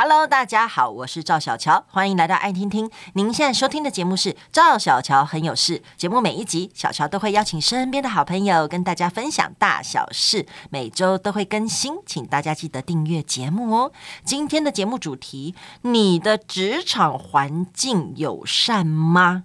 Hello，大家好，我是赵小乔，欢迎来到爱听听。您现在收听的节目是赵小乔很有事。节目每一集，小乔都会邀请身边的好朋友跟大家分享大小事，每周都会更新，请大家记得订阅节目哦。今天的节目主题：你的职场环境友善吗？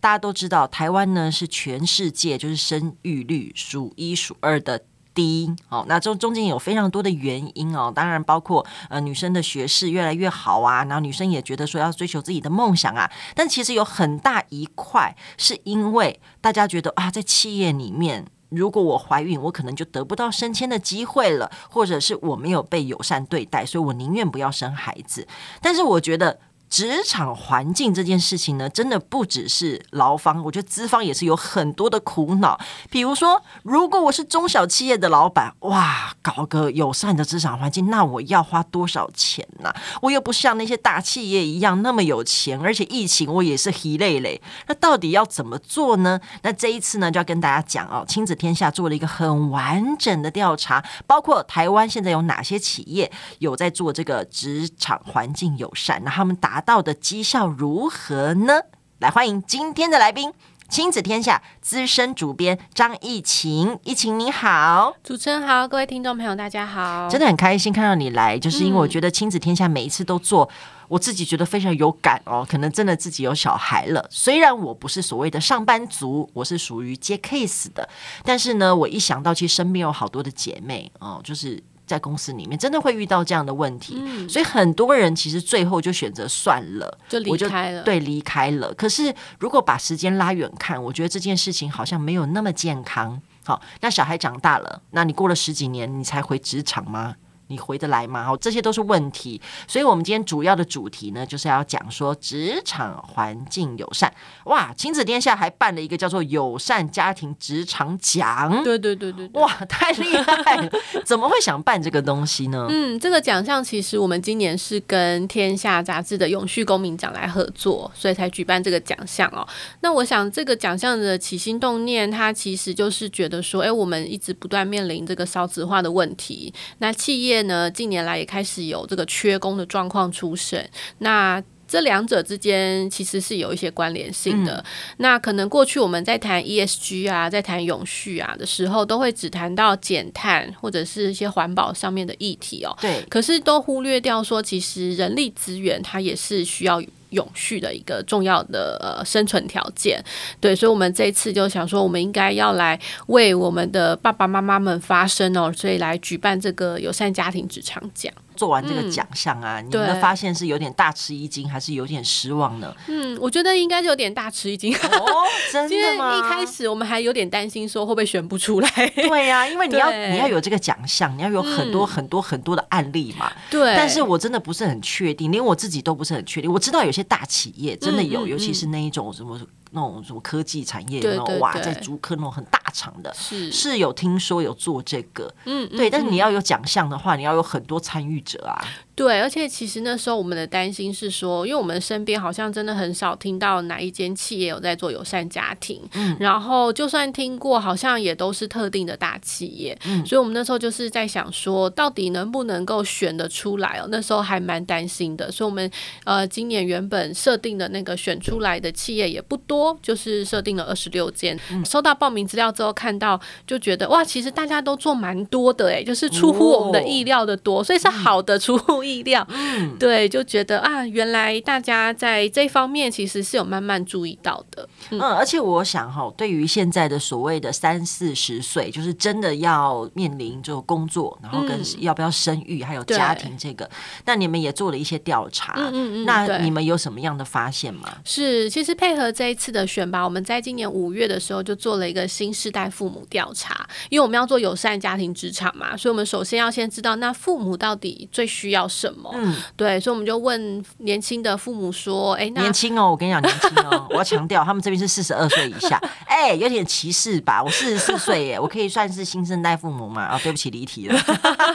大家都知道，台湾呢是全世界就是生育率数一数二的。低哦，那中中间有非常多的原因哦，当然包括呃女生的学识越来越好啊，然后女生也觉得说要追求自己的梦想啊，但其实有很大一块是因为大家觉得啊，在企业里面，如果我怀孕，我可能就得不到升迁的机会了，或者是我没有被友善对待，所以我宁愿不要生孩子。但是我觉得。职场环境这件事情呢，真的不只是劳方，我觉得资方也是有很多的苦恼。比如说，如果我是中小企业的老板，哇，搞个友善的职场环境，那我要花多少钱呢？我又不像那些大企业一样那么有钱，而且疫情我也是疲累累。那到底要怎么做呢？那这一次呢，就要跟大家讲哦，亲子天下做了一个很完整的调查，包括台湾现在有哪些企业有在做这个职场环境友善，那他们打。达到的绩效如何呢？来欢迎今天的来宾，亲子天下资深主编张艺晴。艺晴你好，主持人好，各位听众朋友大家好，真的很开心看到你来，就是因为我觉得亲子天下每一次都做，嗯、我自己觉得非常有感哦。可能真的自己有小孩了，虽然我不是所谓的上班族，我是属于接 case 的，但是呢，我一想到其实身边有好多的姐妹哦，就是。在公司里面真的会遇到这样的问题，嗯、所以很多人其实最后就选择算了，就离开了。对，离开了。可是如果把时间拉远看，我觉得这件事情好像没有那么健康。好，那小孩长大了，那你过了十几年，你才回职场吗？你回得来吗？好，这些都是问题。所以，我们今天主要的主题呢，就是要讲说职场环境友善。哇，亲子天下还办了一个叫做“友善家庭职场奖”。对对对对，哇，太厉害了！怎么会想办这个东西呢？嗯，这个奖项其实我们今年是跟《天下》杂志的永续公民奖来合作，所以才举办这个奖项哦。那我想，这个奖项的起心动念，它其实就是觉得说，哎，我们一直不断面临这个少子化的问题，那企业。呢，近年来也开始有这个缺工的状况出现，那这两者之间其实是有一些关联性的。嗯、那可能过去我们在谈 ESG 啊，在谈永续啊的时候，都会只谈到减碳或者是一些环保上面的议题哦。对，可是都忽略掉说，其实人力资源它也是需要永续的一个重要的呃生存条件。对，所以我们这一次就想说，我们应该要来为我们的爸爸妈妈们发声哦，所以来举办这个友善家庭职场奖。做完这个奖项啊，嗯、你们的发现是有点大吃一惊，还是有点失望呢？嗯，我觉得应该是有点大吃一惊。哦，真的吗？因为一开始我们还有点担心，说会不会选不出来？对呀、啊，因为你要你要有这个奖项，你要有很多很多很多的案例嘛。对、嗯。但是我真的不是很确定，连我自己都不是很确定。我知道有些大企业真的有，尤其是那一种什么。那种什么科技产业，有没有哇，在竹科那种很大厂的，是是有听说有做这个，嗯，对。但是你要有奖项的话，你要有很多参与者啊。对，而且其实那时候我们的担心是说，因为我们身边好像真的很少听到哪一间企业有在做友善家庭，嗯，然后就算听过，好像也都是特定的大企业，嗯，所以我们那时候就是在想说，到底能不能够选得出来哦？那时候还蛮担心的，所以我们呃今年原本设定的那个选出来的企业也不多，就是设定了二十六间。嗯，收到报名资料之后看到，就觉得哇，其实大家都做蛮多的诶，就是出乎我们的意料的多，哦，所以是好的出乎。意料，嗯，对，就觉得啊，原来大家在这方面其实是有慢慢注意到的，嗯，嗯，而且我想哈，对于现在的所谓的三四十岁，就是真的要面临就工作，然后跟要不要生育，还有家庭这个，嗯，那你们也做了一些调查，嗯嗯，嗯，那你们有什么样的发现吗？是，其实配合这一次的选拔，我们在今年五月的时候就做了一个新世代父母调查，因为我们要做友善家庭职场嘛，所以我们首先要先知道那父母到底最需要什么？嗯，对，所以我们就问年轻的父母说：“哎，那年轻哦，我跟你讲，年轻哦，我要强调，他们这边是四十二岁以下，哎，有点歧视吧？我四十四岁耶，我可以算是新生代父母吗？啊、哦，对不起，离题了。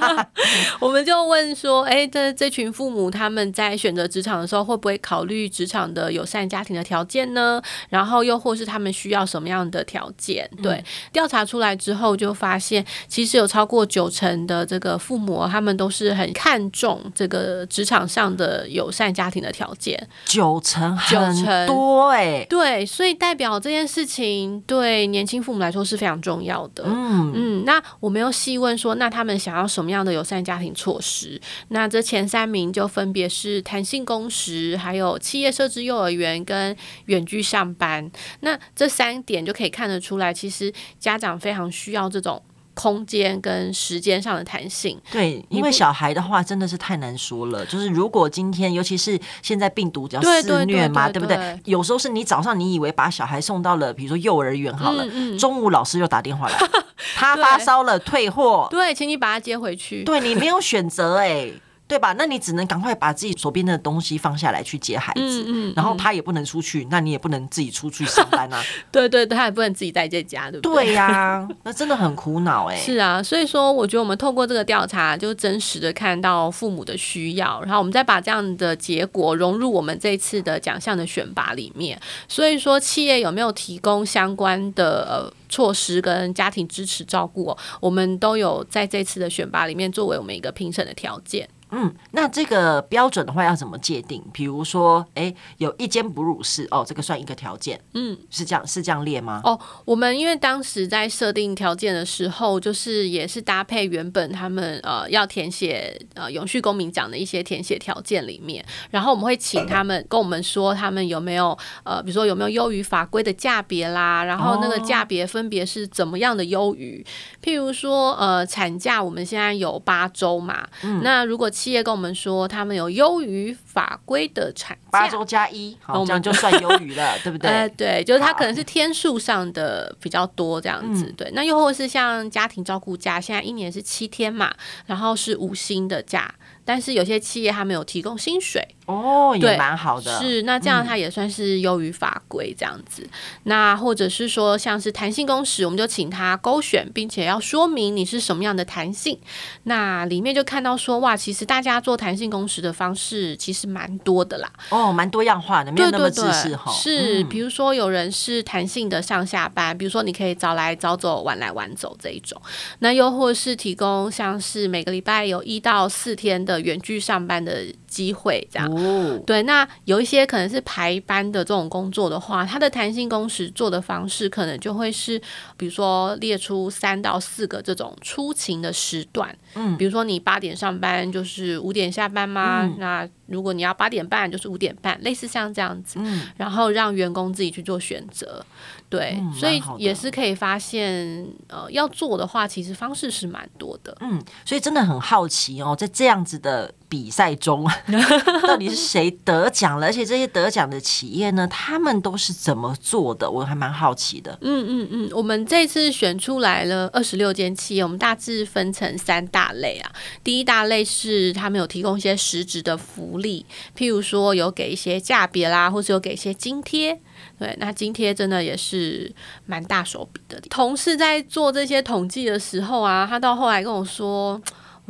我们就问说：哎，这这群父母他们在选择职场的时候，会不会考虑职场的友善家庭的条件呢？然后又或是他们需要什么样的条件？对，调查出来之后就发现，其实有超过九成的这个父母，他们都是很看重这个职场上的友善家庭的条件。九成，九成多哎，对，所以代表这件事情对年轻父母来说是非常重要的。嗯嗯，那我们又细问说，那他们想要什么样的友善家庭措施？那这前三名就分别是弹性工时，还有企业设置幼儿园跟远距上班。那这三点就可以看得出来，其实家长非常需要这种。空间跟时间上的弹性，对，因为小孩的话真的是太难说了。就是如果今天，尤其是现在病毒比较肆虐嘛，对不对？有时候是你早上你以为把小孩送到了，比如说幼儿园好了，嗯嗯、中午老师又打电话来，他发烧了，退货，对，请你把他接回去。对，你没有选择哎、欸。对吧？那你只能赶快把自己手边的东西放下来去接孩子，嗯嗯、然后他也不能出去，那你也不能自己出去上班啊。对对对，他也不能自己待在家，对不对？对呀、啊，那真的很苦恼哎。是啊，所以说我觉得我们透过这个调查，就真实的看到父母的需要，然后我们再把这样的结果融入我们这次的奖项的选拔里面。所以说，企业有没有提供相关的呃措施跟家庭支持照顾，我们都有在这次的选拔里面作为我们一个评审的条件。嗯，那这个标准的话要怎么界定？比如说，哎，有一间哺乳室，哦，这个算一个条件。嗯，是这样，是这样列吗？哦，我们因为当时在设定条件的时候，就是也是搭配原本他们呃要填写呃永续公民奖的一些填写条件里面，然后我们会请他们跟我们说他们有没有呃，比如说有没有优于法规的价别啦，然后那个价别分别是怎么样的优于？譬如说呃产假我们现在有八周嘛，嗯，那如果企业跟我们说，他们有优于法规的产假，八周加一，好，这样就算优于了，对不对？呃，对，就是他可能是天数上的比较多这样子，对。那又或是像家庭照顾假，现在一年是七天嘛，然后是五薪的假。但是有些企业他没有提供薪水哦，也蛮好的。是，那这样它也算是优于法规这样子。嗯、那或者是说，像是弹性工时，我们就请他勾选，并且要说明你是什么样的弹性。那里面就看到说，哇，其实大家做弹性工时的方式其实蛮多的啦。哦，蛮多样化的，没有那么自私哈。是，比如说有人是弹性的上下班，比如说你可以早来早走，晚来晚走这一种。那又或是提供像是每个礼拜有一到四天的。远距上班的机会，这样、哦、对。那有一些可能是排班的这种工作的话，它的弹性工时做的方式，可能就会是，比如说列出三到四个这种出勤的时段。嗯，比如说你八点上班，就是五点下班吗？嗯、那如果你要八点半，就是五点半，类似像这样子。嗯，然后让员工自己去做选择。对，嗯、所以也是可以发现，呃，要做的话，其实方式是蛮多的。嗯，所以真的很好奇哦，在这样子的比赛中，到底是谁得奖了？而且这些得奖的企业呢，他们都是怎么做的？我还蛮好奇的。嗯嗯嗯，我们这次选出来了二十六间企业，我们大致分成三大类啊。第一大类是他们有提供一些实质的福利，譬如说有给一些价别啦，或是有给一些津贴。对，那津贴真的也是蛮大手笔的。同事在做这些统计的时候啊，他到后来跟我说，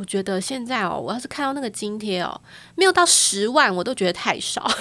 我觉得现在哦，我要是看到那个津贴哦，没有到十万，我都觉得太少啊！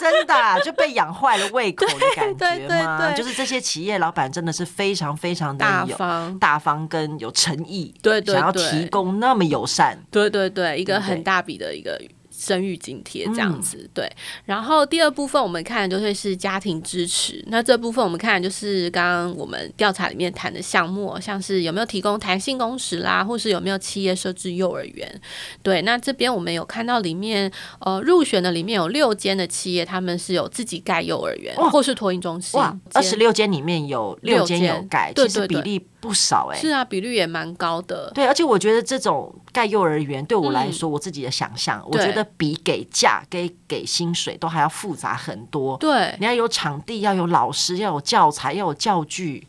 真的、啊、就被养坏了胃口的感觉吗？就是这些企业老板真的是非常非常的大方、大方跟有诚意，对，对，对，想要提供那么友善，对对对，一个很大笔的一个。生育津贴这样子，嗯、对。然后第二部分我们看的就会是家庭支持。那这部分我们看的就是刚刚我们调查里面谈的项目，像是有没有提供弹性工时啦，或是有没有企业设置幼儿园。对，那这边我们有看到里面呃入选的里面有六间的企业，他们是有自己盖幼儿园或是托婴中心。哇，二十六间里面有六间有盖，其实比例不少哎、欸。是啊，比率也蛮高的。对，而且我觉得这种盖幼儿园对我来说，嗯、我自己的想象，我觉得。比给价、给给薪水都还要复杂很多。对，你要有场地，要有老师，要有教材，要有教具。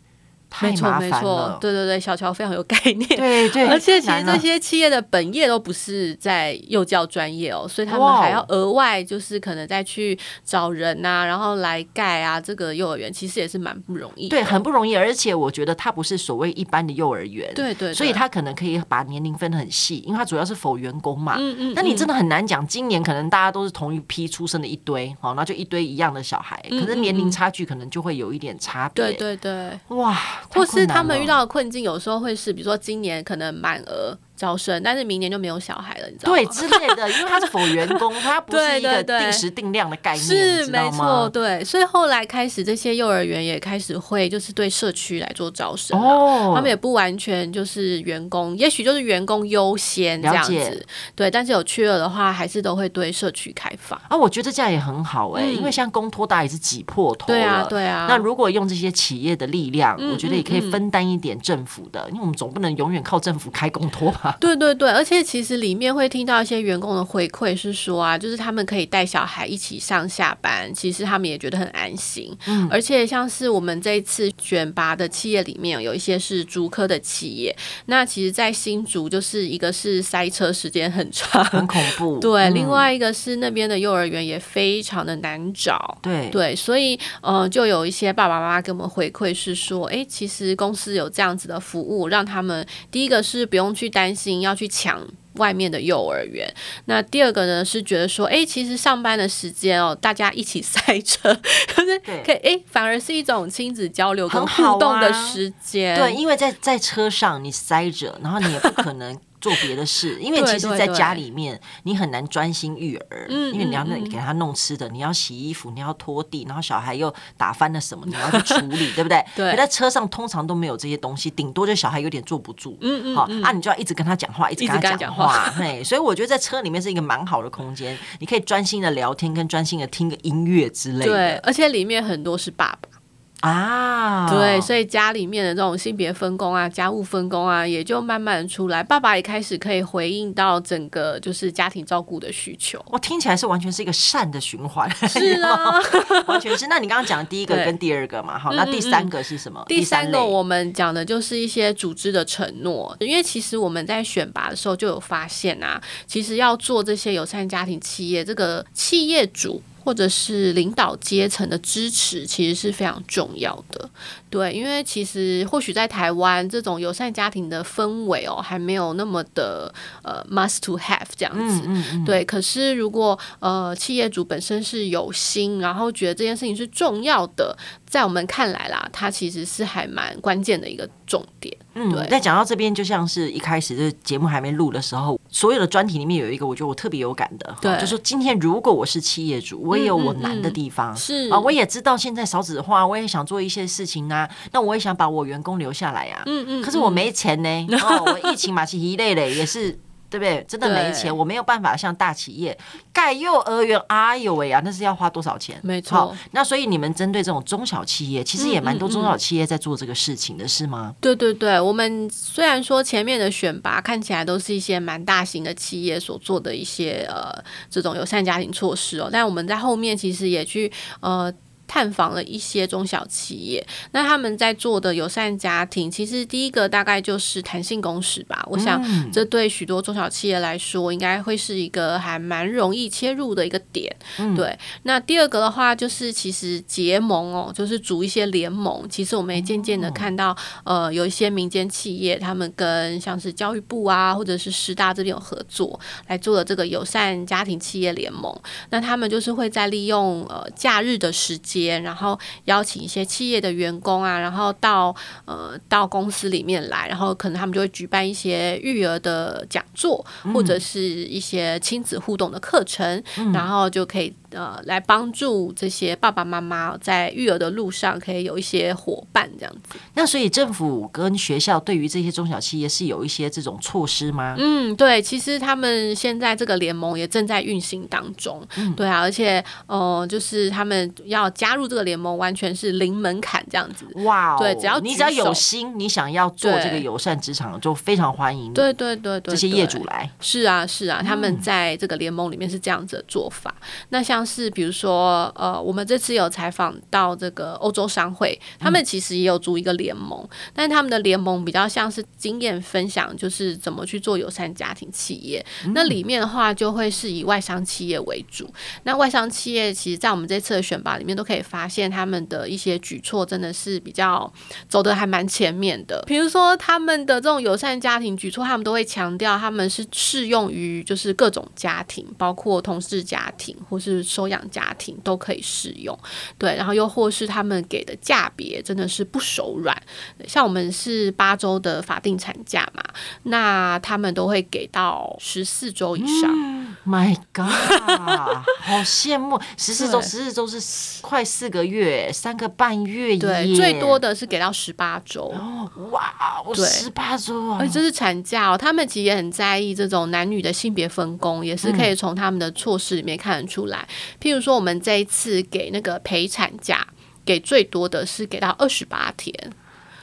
太麻烦了。对对对，小乔非常有概念。对 对，而且其实这些企业的本业都不是在幼教专业哦，所以他们还要额外就是可能再去找人啊，然后来盖啊这个幼儿园，其实也是蛮不容易。对，很不容易。而且我觉得它不是所谓一般的幼儿园，对对，所以他可能可以把年龄分得很细，因为它主要是 for 员工嘛。嗯嗯。那你真的很难讲，今年可能大家都是同一批出生的一堆，好，那就一堆一样的小孩，可是年龄差距可能就会有一点差别。对对对，哇，或是他们遇到的困境，有时候会是，比如说今年可能满额。招生，但是明年就没有小孩了，你知道吗？对之类的，因为他是 for 员工，他不是一个定时定量的概念，是没错，对。所以后来开始，这些幼儿园也开始会就是对社区来做招生哦，他们也不完全就是员工，也许就是员工优先这样子，对。但是有缺额的话，还是都会对社区开放啊。我觉得这样也很好哎、欸嗯，因为像公托大也是挤破头了，对啊，对啊。那如果用这些企业的力量，嗯、我觉得也可以分担一点政府的、嗯，因为我们总不能永远靠政府开公托吧。对对对，而且其实里面会听到一些员工的回馈是说啊，就是他们可以带小孩一起上下班，其实他们也觉得很安心。嗯，而且像是我们这一次选拔的企业里面，有一些是竹科的企业，那其实，在新竹就是一个是塞车时间很长，很恐怖。对，嗯、另外一个是那边的幼儿园也非常的难找。对对，所以呃，就有一些爸爸妈妈给我们回馈是说，哎，其实公司有这样子的服务，让他们第一个是不用去担心要去抢外面的幼儿园。那第二个呢，是觉得说，哎，其实上班的时间哦，大家一起 塞车，就是可以，哎，反而是一种亲子交流跟互动的时间。对，因为在在车上你塞着，然后你也不可能。做别的事，因为其实在家里面你很难专心育儿，因为你要给他弄吃的，你要洗衣服，你要拖地，然后小孩又打翻了什么，你要去处理，对不对？对。可在车上通常都没有这些东西，顶多就小孩有点坐不住，嗯嗯，好啊，你就要一直跟他讲话，一直跟他讲话，嘿，所以我觉得在车里面是一个蛮好的空间，你可以专心的聊天，跟专心的听个音乐之类的。对，而且里面很多是爸爸。啊，对，所以家里面的这种性别分工啊、家务分工啊，也就慢慢出来。爸爸也开始可以回应到整个就是家庭照顾的需求。我听起来是完全是一个善的循环，是啊，完全是。那你刚刚讲第一个跟第二个嘛，好，那第三个是什么？第三个我们讲的就是一些组织的承诺，因为其实我们在选拔的时候就有发现啊，其实要做这些友善家庭企业，这个企业主。或者是领导阶层的支持，其实是非常重要的。对，因为其实或许在台湾这种友善家庭的氛围哦，还没有那么的呃 must to have 这样子。嗯嗯嗯。对，可是如果呃企业主本身是有心，然后觉得这件事情是重要的，在我们看来啦，它其实是还蛮关键的一个重点。嗯，对。在讲到这边，就像是一开始这节目还没录的时候，所有的专题里面有一个，我觉得我特别有感的，对，就说今天如果我是企业主，我也有我难的地方，是啊，我也知道现在少子化，我也想做一些事情啊，那我也想把我员工留下来呀，嗯嗯，可是我没钱呢，哦，我疫情嘛，其一类的也是。对不对？真的没钱，我没有办法像大企业盖幼儿园。哎呦喂呀，那是要花多少钱？没错。那所以你们针对这种中小企业，其实也蛮多中小企业在做这个事情的，是吗？对对对，我们虽然说前面的选拔看起来都是一些蛮大型的企业所做的一些呃这种友善家庭措施哦，但我们在后面其实也去呃。探访了一些中小企业，那他们在做的友善家庭，其实第一个大概就是弹性工时吧。我想这对许多中小企业来说，应该会是一个还蛮容易切入的一个点。对，那第二个的话，就是其实结盟哦，就是组一些联盟。其实我们也渐渐的看到，呃，有一些民间企业，他们跟像是教育部啊，或者是师大这边有合作，来做了这个友善家庭企业联盟。那他们就是会在利用呃假日的时间。然后邀请一些企业的员工啊，然后到呃到公司里面来，然后可能他们就会举办一些育儿的讲座，或者是一些亲子互动的课程，嗯、然后就可以。呃，来帮助这些爸爸妈妈在育儿的路上可以有一些伙伴这样子。那所以政府跟学校对于这些中小企业是有一些这种措施吗？嗯，对，其实他们现在这个联盟也正在运行当中。嗯、对啊，而且呃，就是他们要加入这个联盟，完全是零门槛这样子。哇、哦，对，只要你只要有心，你想要做这个友善职场，就非常欢迎。对对对对，这些业主来。是啊是啊，他们在这个联盟里面是这样子的做法。嗯、那像。像是比如说，呃，我们这次有采访到这个欧洲商会，他们其实也有组一个联盟，嗯、但是他们的联盟比较像是经验分享，就是怎么去做友善家庭企业。嗯、那里面的话，就会是以外商企业为主。那外商企业，其实在我们这次的选拔里面，都可以发现他们的一些举措真的是比较走的还蛮前面的。比如说，他们的这种友善家庭举措，他们都会强调他们是适用于就是各种家庭，包括同事家庭或是收养家庭都可以适用。对，然后又或是他们给的价别真的是不手软，像我们是八周的法定产假嘛，那他们都会给到十四周以上。My God，好羡慕！十四周，十四周是快四个月，三个半月。对，最多的是给到十八周。哦，哇，对，十八周啊！而且这是产假哦，他们其实也很在意这种男女的性别分工，也是可以从他们的措施里面看得出来。嗯、譬如说，我们这一次给那个陪产假，给最多的是给到二十八天。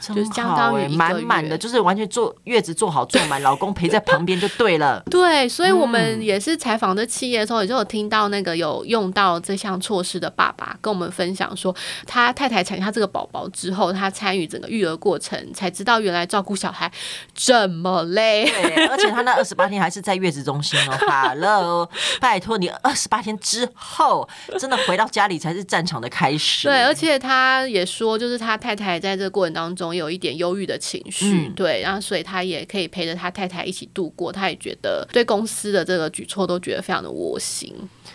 就是相当于满满的，就是完全坐月子坐好坐满，老公陪在旁边就对了。对，所以我们也是采访这企业的时候，也就有听到那个有用到这项措施的爸爸跟我们分享说，他太太产下这个宝宝之后，他参与整个育儿过程，才知道原来照顾小孩这么累。对，而且他那二十八天还是在月子中心哦。哈喽，拜托你，二十八天之后真的回到家里才是战场的开始。对，而且他也说，就是他太太在这个过程当中。有一点忧郁的情绪，嗯、对，然后所以他也可以陪着他太太一起度过，他也觉得对公司的这个举措都觉得非常的窝心，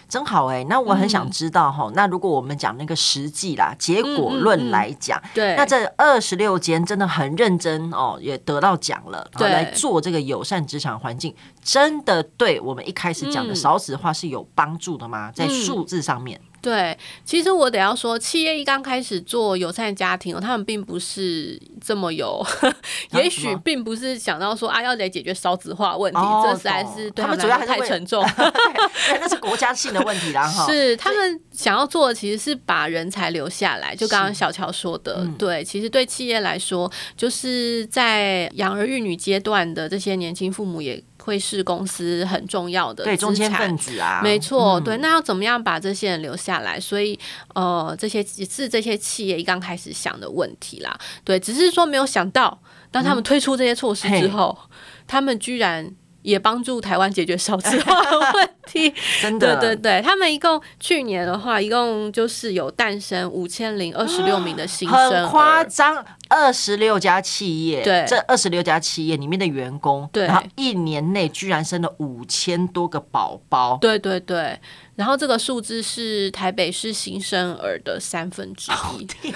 真好哎、欸。那我很想知道哈，嗯、那如果我们讲那个实际啦，结果论来讲，对，那这二十六间真的很认真哦，也得到奖了，对，来做这个友善职场环境，真的对我们一开始讲的少子化是有帮助的吗？嗯、在数字上面？对，其实我得要说，企业一刚开始做友善家庭，他们并不是这么有，也许并不是想到说啊，要来解决少子化问题，哦、这实在是对他们主要太沉重，那是国家性的问题啦。哈，是他们想要做的，其实是把人才留下来。就刚刚小乔说的，嗯、对，其实对企业来说，就是在养儿育女阶段的这些年轻父母也。会是公司很重要的对中坚分子啊，没错，嗯、对，那要怎么样把这些人留下来？所以，呃，这些是这些企业一刚开始想的问题啦。对，只是说没有想到，当他们推出这些措施之后，嗯、他们居然。也帮助台湾解决少子化的问题，真的，对对对，他们一共去年的话，一共就是有诞生五千零二十六名的新生夸张，二十六家企业，对，这二十六家企业里面的员工，对，然后一年内居然生了五千多个宝宝，对对对。然后这个数字是台北市新生儿的三分之一。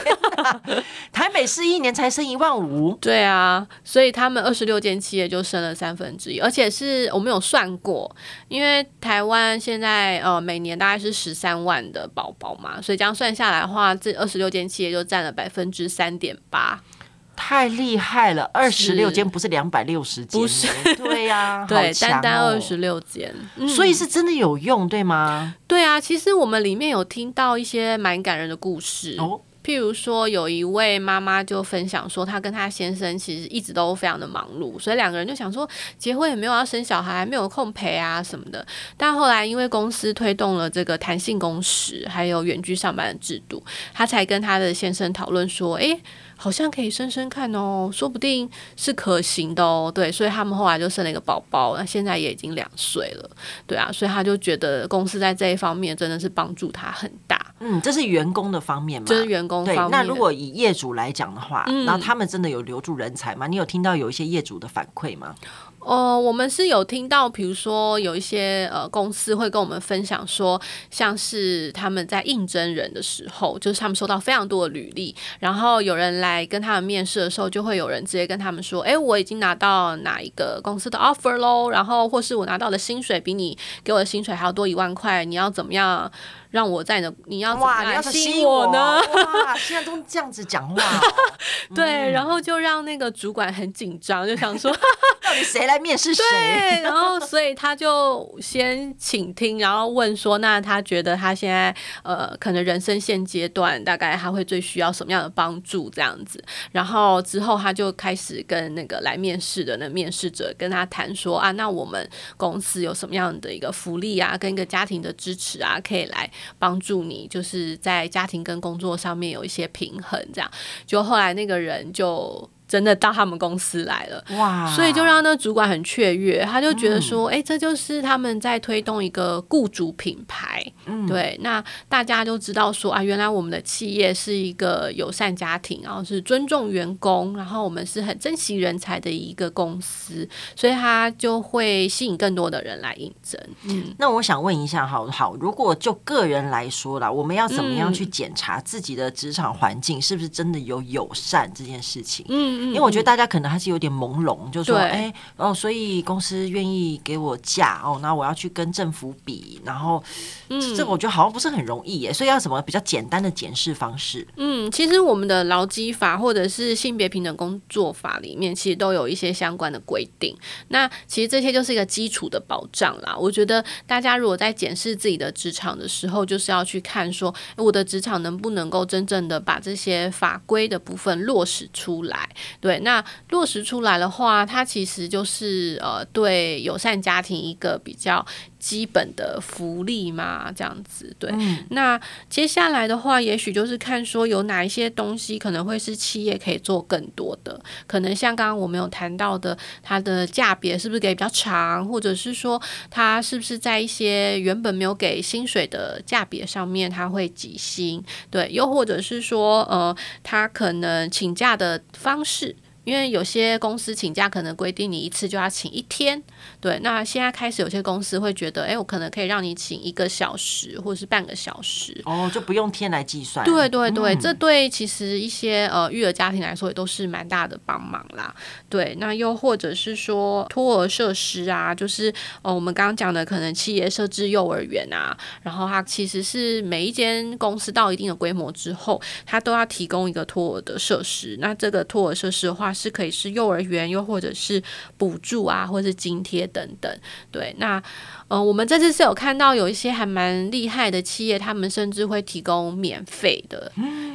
台北市一年才生一万五？对啊，所以他们二十六间企业就生了三分之一，而且是我们有算过，因为台湾现在呃每年大概是十三万的宝宝嘛，所以这样算下来的话，这二十六间企业就占了百分之三点八。太厉害了，二十六间不是两百六十间，不是？对呀、啊，对，哦、单单二十六间，嗯、所以是真的有用，对吗？对啊，其实我们里面有听到一些蛮感人的故事。哦，譬如说有一位妈妈就分享说，她跟她先生其实一直都非常的忙碌，所以两个人就想说结婚也没有要生小孩，没有空陪啊什么的。但后来因为公司推动了这个弹性工时，还有远距上班的制度，她才跟她的先生讨论说，诶。好像可以生生看哦，说不定是可行的哦。对，所以他们后来就生了一个宝宝，那现在也已经两岁了。对啊，所以他就觉得公司在这一方面真的是帮助他很大。嗯，这是员工的方面嘛？这是员工方面。对，那如果以业主来讲的话，嗯，然后他们真的有留住人才吗？你有听到有一些业主的反馈吗？哦，我们是有听到，比如说有一些呃公司会跟我们分享说，像是他们在应征人的时候，就是他们收到非常多的履历，然后有人来跟他们面试的时候，就会有人直接跟他们说，哎，我已经拿到哪一个公司的 offer 喽，然后或是我拿到的薪水比你给我的薪水还要多一万块，你要怎么样？让我在的，你要怎么来吸引我呢？哇，现在都这样子讲话、哦，对，嗯、然后就让那个主管很紧张，就想说，到底谁来来面试谁？对，然后所以他就先请听，然后问说，那他觉得他现在呃，可能人生现阶段大概他会最需要什么样的帮助这样子，然后之后他就开始跟那个来面试的那面试者跟他谈说啊，那我们公司有什么样的一个福利啊，跟一个家庭的支持啊，可以来帮助你，就是在家庭跟工作上面有一些平衡，这样，就后来那个人就。真的到他们公司来了，哇！所以就让那主管很雀跃，他就觉得说，哎、嗯，这就是他们在推动一个雇主品牌，嗯，对。那大家就知道说啊，原来我们的企业是一个友善家庭，然后是尊重员工，然后我们是很珍惜人才的一个公司，所以他就会吸引更多的人来应征。嗯，那我想问一下，好好，如果就个人来说啦，我们要怎么样去检查自己的职场环境是不是真的有友善这件事情？嗯。因为我觉得大家可能还是有点朦胧，就是说，哎，哦，所以公司愿意给我假哦，那我要去跟政府比，然后，嗯，这个我觉得好像不是很容易耶，所以要什么比较简单的检视方式？嗯，其实我们的劳基法或者是性别平等工作法里面，其实都有一些相关的规定。那其实这些就是一个基础的保障啦。我觉得大家如果在检视自己的职场的时候，就是要去看说，我的职场能不能够真正的把这些法规的部分落实出来。对，那落实出来的话，它其实就是呃，对友善家庭一个比较基本的福利嘛，这样子。对，嗯、那接下来的话，也许就是看说有哪一些东西可能会是企业可以做更多的，可能像刚刚我们有谈到的，它的价别是不是给比较长，或者是说它是不是在一些原本没有给薪水的价别上面，它会给薪？对，又或者是说，呃，它可能请假的方式。因为有些公司请假可能规定你一次就要请一天，对。那现在开始有些公司会觉得，哎，我可能可以让你请一个小时或者是半个小时，哦，就不用天来计算。对对对，嗯、这对其实一些呃育儿家庭来说也都是蛮大的帮忙啦。对，那又或者是说托儿设施啊，就是呃我们刚刚讲的，可能企业设置幼儿园啊，然后它其实是每一间公司到一定的规模之后，它都要提供一个托儿的设施。那这个托儿设施的话，是可以是幼儿园，又或者是补助啊，或者是津贴等等。对，那呃，我们这次是有看到有一些还蛮厉害的企业，他们甚至会提供免费的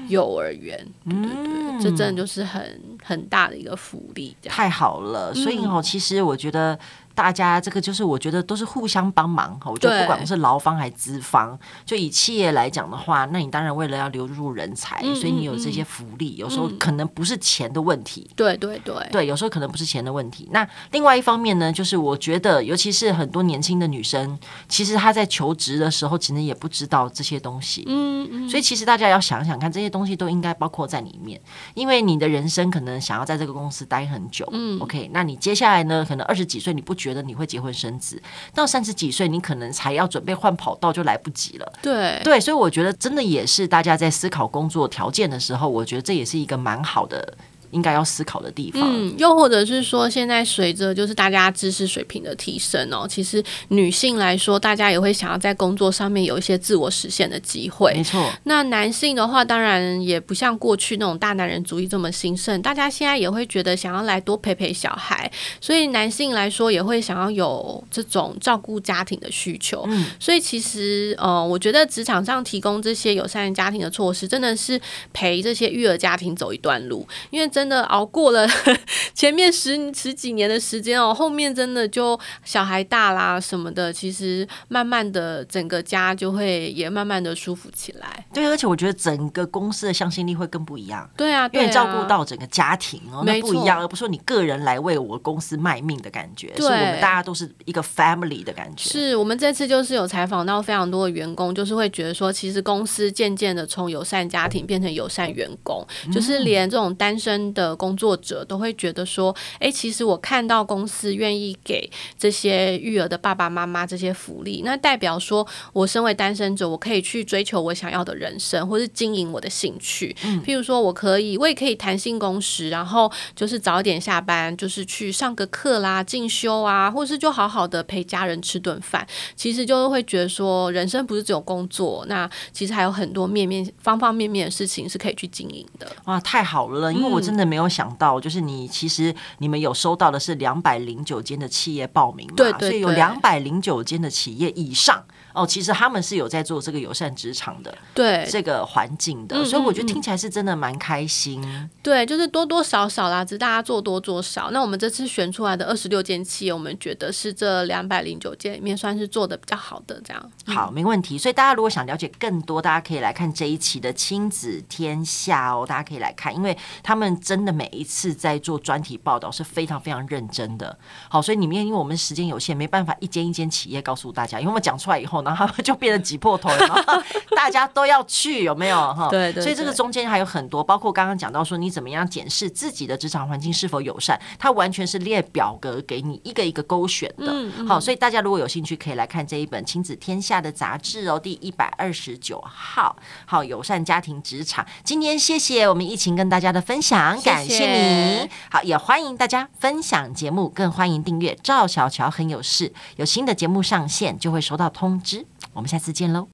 幼儿园。嗯、对对对，这真的就是很很大的一个福利。太好了，所以哦，其实我觉得。大家这个就是我觉得都是互相帮忙，我觉得不管是劳方还是资方，就以企业来讲的话，那你当然为了要留住人才，嗯、所以你有这些福利，有时候可能不是钱的问题。对对对，对，有时候可能不是钱的问题。那另外一方面呢，就是我觉得，尤其是很多年轻的女生，其实她在求职的时候，其实也不知道这些东西。嗯嗯。所以其实大家要想想看，这些东西都应该包括在里面，因为你的人生可能想要在这个公司待很久。嗯。OK，那你接下来呢？可能二十几岁你不觉得。觉得你会结婚生子，到三十几岁，你可能才要准备换跑道，就来不及了。对对，所以我觉得真的也是大家在思考工作条件的时候，我觉得这也是一个蛮好的。应该要思考的地方，嗯，又或者是说，现在随着就是大家知识水平的提升哦，其实女性来说，大家也会想要在工作上面有一些自我实现的机会。没错。那男性的话，当然也不像过去那种大男人主义这么兴盛，大家现在也会觉得想要来多陪陪小孩，所以男性来说也会想要有这种照顾家庭的需求。嗯。所以其实，呃，我觉得职场上提供这些友善家庭的措施，真的是陪这些育儿家庭走一段路，因为真的熬过了 前面十十几年的时间哦，后面真的就小孩大啦什么的，其实慢慢的整个家就会也慢慢的舒服起来。对，而且我觉得整个公司的向心力会更不一样。对啊，对啊，因为照顾到整个家庭哦，那不一样，而不是说你个人来为我公司卖命的感觉。对，是我们大家都是一个 family 的感觉。是我们这次就是有采访到非常多的员工，就是会觉得说，其实公司渐渐的从友善家庭变成友善员工，嗯、就是连这种单身的工作者都会觉得说，哎、欸，其实我看到公司愿意给这些育儿的爸爸妈妈这些福利，那代表说我身为单身者，我可以去追求我想要的人生，或是经营我的兴趣。嗯，譬如说，我可以，我也可以弹性工时，然后就是早一点下班，就是去上个课啦、进修啊，或是就好好的陪家人吃顿饭。其实就会觉得说，人生不是只有工作，那其实还有很多面面、方方面面的事情是可以去经营的。哇，太好了，因为我真的。的没有想到，就是你其实你们有收到的是两百零九间的企业报名嘛？对对对，所以有两百零九间的企业以上。哦，其实他们是有在做这个友善职场的，对这个环境的，所以我觉得听起来是真的蛮开心。对，就是多多少少啦，只是大家做多做少。那我们这次选出来的二十六间企业，我们觉得是这两百零九间里面算是做的比较好的，这样。好，没问题。所以大家如果想了解更多，大家可以来看这一期的《亲子天下》哦，大家可以来看，因为他们真的每一次在做专题报道是非常非常认真的。好，所以里面因为我们时间有限，没办法一间一间企业告诉大家，因为我们讲出来以后，然后他们就变得挤破头了，大家都要去，有没有哈？对，对对。所以这个中间还有很多，包括刚刚讲到说你怎么样检视自己的职场环境是否友善，它完全是列表格给你一个一个勾选的。好，所以大家如果有兴趣，可以来看这一本《亲子天下》的杂志哦，第一百二十九号。好，友善家庭职场。今天谢谢我们疫情跟大家的分享，感谢你。好，也欢迎大家分享节目，更欢迎订阅赵小乔很有事，有新的节目上线就会收到通知。我们下次见喽。